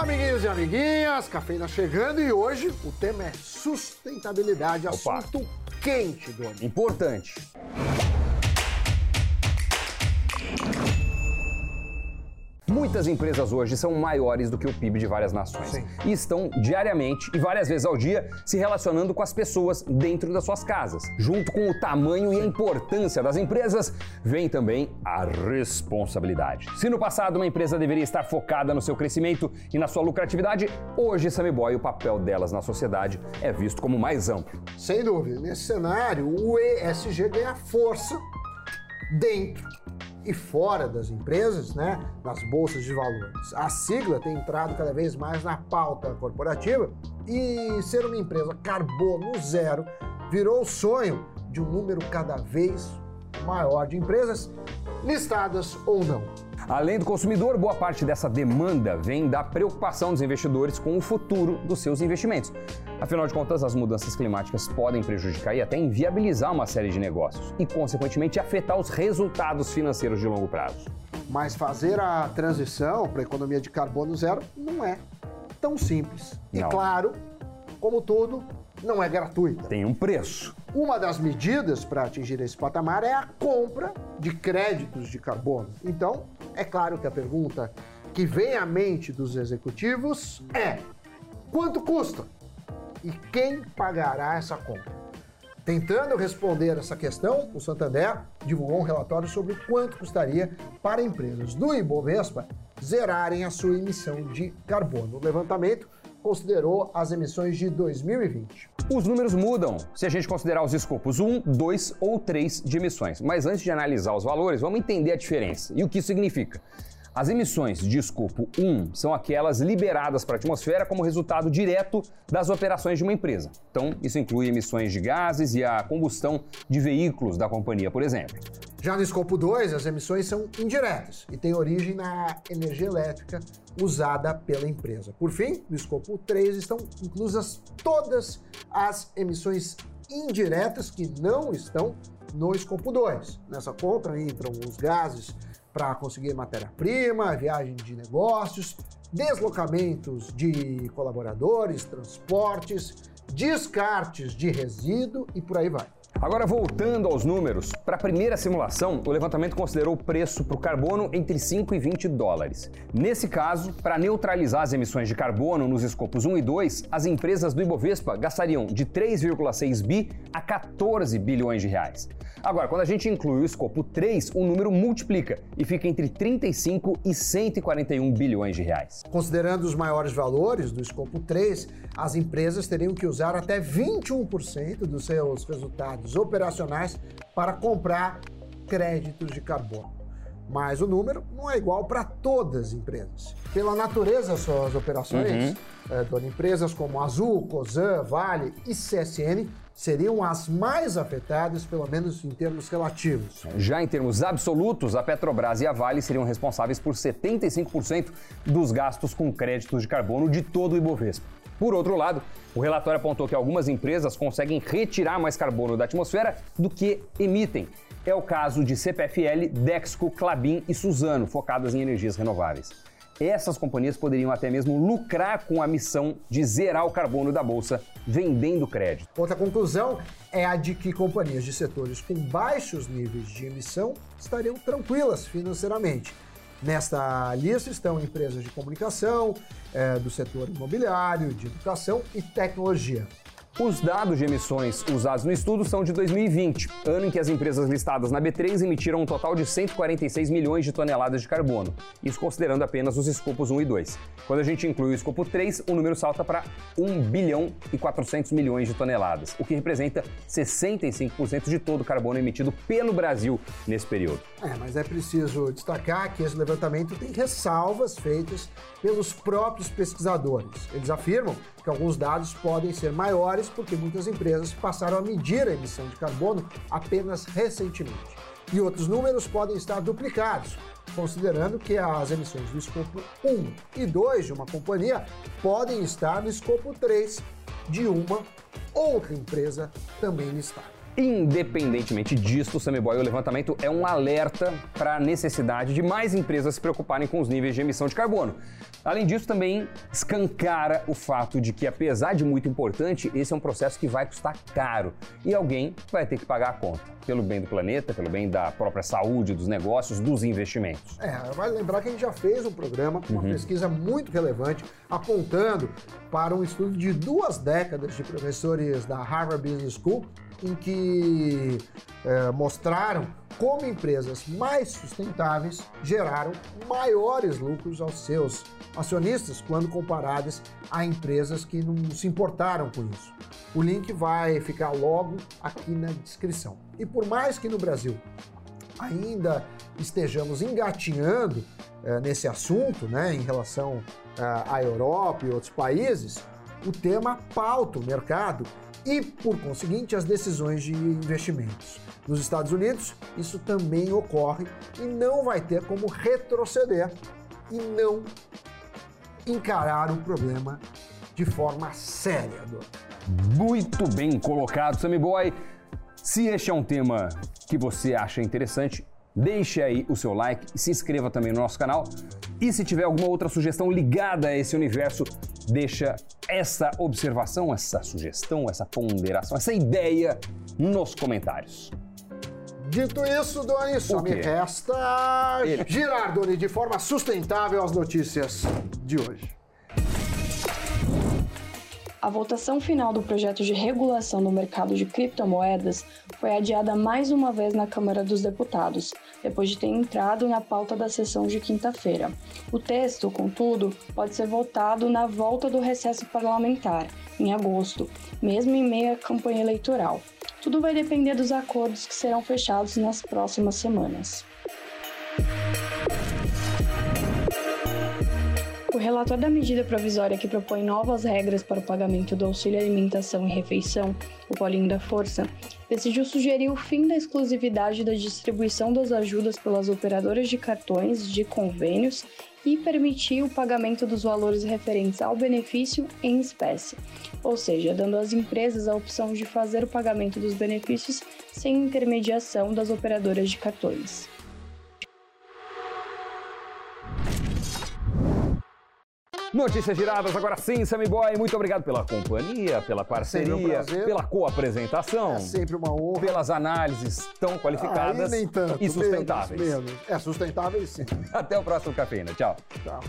Amiguinhos e amiguinhas, cafeína chegando e hoje o tema é sustentabilidade, Opa. assunto quente, Doni. Importante. Muitas empresas hoje são maiores do que o PIB de várias nações Sim. e estão diariamente e várias vezes ao dia se relacionando com as pessoas dentro das suas casas. Junto com o tamanho e a importância das empresas, vem também a responsabilidade. Se no passado uma empresa deveria estar focada no seu crescimento e na sua lucratividade, hoje, Sammy Boy, o papel delas na sociedade é visto como mais amplo. Sem dúvida, nesse cenário, o ESG ganha força dentro e fora das empresas, né, nas bolsas de valores. A sigla tem entrado cada vez mais na pauta corporativa e ser uma empresa carbono zero virou o sonho de um número cada vez maior de empresas listadas ou não. Além do consumidor, boa parte dessa demanda vem da preocupação dos investidores com o futuro dos seus investimentos. Afinal de contas, as mudanças climáticas podem prejudicar e até inviabilizar uma série de negócios e, consequentemente, afetar os resultados financeiros de longo prazo. Mas fazer a transição para a economia de carbono zero não é tão simples. E Não. claro, como tudo, não é gratuita. Tem um preço. Uma das medidas para atingir esse patamar é a compra de créditos de carbono. Então, é claro que a pergunta que vem à mente dos executivos é: quanto custa? E quem pagará essa compra? Tentando responder essa questão, o Santander divulgou um relatório sobre quanto custaria para empresas do Ibovespa zerarem a sua emissão de carbono. O levantamento considerou as emissões de 2020. Os números mudam se a gente considerar os escopos 1, 2 ou 3 de emissões. Mas antes de analisar os valores, vamos entender a diferença e o que isso significa. As emissões de escopo 1 são aquelas liberadas para a atmosfera como resultado direto das operações de uma empresa. Então, isso inclui emissões de gases e a combustão de veículos da companhia, por exemplo. Já no escopo 2, as emissões são indiretas e têm origem na energia elétrica usada pela empresa. Por fim, no escopo 3 estão inclusas todas as emissões indiretas que não estão no escopo 2. Nessa conta entram os gases para conseguir matéria-prima, viagem de negócios, deslocamentos de colaboradores, transportes, descartes de resíduo e por aí vai. Agora, voltando aos números, para a primeira simulação, o levantamento considerou o preço para o carbono entre 5 e 20 dólares. Nesse caso, para neutralizar as emissões de carbono nos escopos 1 e 2, as empresas do Ibovespa gastariam de 3,6 bi a 14 bilhões de reais. Agora, quando a gente inclui o escopo 3, o número multiplica e fica entre 35 e 141 bilhões de reais. Considerando os maiores valores do escopo 3, as empresas teriam que usar até 21% dos seus resultados operacionais para comprar créditos de carbono. Mas o número não é igual para todas as empresas. Pela natureza suas operações, eh, dona, empresas como Azul, Cosan, Vale e CSN seriam as mais afetadas, pelo menos em termos relativos. Já em termos absolutos, a Petrobras e a Vale seriam responsáveis por 75% dos gastos com créditos de carbono de todo o Ibovespa. Por outro lado, o relatório apontou que algumas empresas conseguem retirar mais carbono da atmosfera do que emitem. É o caso de CPFL, Dexco, Clabin e Suzano, focadas em energias renováveis. Essas companhias poderiam até mesmo lucrar com a missão de zerar o carbono da bolsa vendendo crédito. Outra conclusão é a de que companhias de setores com baixos níveis de emissão estariam tranquilas financeiramente. Nesta lista estão empresas de comunicação, eh, do setor imobiliário, de educação e tecnologia. Os dados de emissões usados no estudo são de 2020, ano em que as empresas listadas na B3 emitiram um total de 146 milhões de toneladas de carbono, isso considerando apenas os escopos 1 e 2. Quando a gente inclui o escopo 3, o número salta para 1 bilhão e 400 milhões de toneladas, o que representa 65% de todo o carbono emitido pelo Brasil nesse período. É, mas é preciso destacar que esse levantamento tem ressalvas feitas pelos próprios pesquisadores. Eles afirmam que alguns dados podem ser maiores porque muitas empresas passaram a medir a emissão de carbono apenas recentemente. E outros números podem estar duplicados, considerando que as emissões do escopo 1 e 2 de uma companhia podem estar no escopo 3 de uma outra empresa também listada. Independentemente disso, o Samiboy, o levantamento é um alerta para a necessidade de mais empresas se preocuparem com os níveis de emissão de carbono. Além disso, também escancara o fato de que, apesar de muito importante, esse é um processo que vai custar caro e alguém vai ter que pagar a conta, pelo bem do planeta, pelo bem da própria saúde, dos negócios, dos investimentos. É, vale lembrar que a gente já fez um programa com uma uhum. pesquisa muito relevante apontando para um estudo de duas décadas de professores da Harvard Business School em que é, mostraram como empresas mais sustentáveis geraram maiores lucros aos seus acionistas quando comparadas a empresas que não se importaram com isso. O link vai ficar logo aqui na descrição. E por mais que no Brasil ainda estejamos engatinhando é, nesse assunto, né, em relação é, à Europa e outros países, o tema pauta o mercado e, por conseguinte, as decisões de investimentos. Nos Estados Unidos, isso também ocorre e não vai ter como retroceder e não encarar o problema de forma séria. Muito bem colocado, Sammy Boy. Se este é um tema que você acha interessante, deixe aí o seu like e se inscreva também no nosso canal. E se tiver alguma outra sugestão ligada a esse universo, deixa essa observação, essa sugestão, essa ponderação, essa ideia nos comentários. Dito isso, Doni, só me resta Ele. girar, Doni, de forma sustentável as notícias de hoje. A votação final do projeto de regulação do mercado de criptomoedas foi adiada mais uma vez na Câmara dos Deputados, depois de ter entrado na pauta da sessão de quinta-feira. O texto, contudo, pode ser votado na volta do recesso parlamentar, em agosto, mesmo em meio à campanha eleitoral. Tudo vai depender dos acordos que serão fechados nas próximas semanas. O relatório da medida provisória que propõe novas regras para o pagamento do auxílio alimentação e refeição, o Polinho da Força, decidiu sugerir o fim da exclusividade da distribuição das ajudas pelas operadoras de cartões de convênios e permitir o pagamento dos valores referentes ao benefício em espécie, ou seja, dando às empresas a opção de fazer o pagamento dos benefícios sem intermediação das operadoras de cartões. Notícias giradas agora sim, Sammy Boy. Muito obrigado pela companhia, pela parceria, um pela co-apresentação. É sempre uma honra. Pelas análises tão qualificadas Aí, tanto, e sustentáveis. Menos, menos. É sustentável sim. Até o próximo Cafeína. Tchau. Tchau.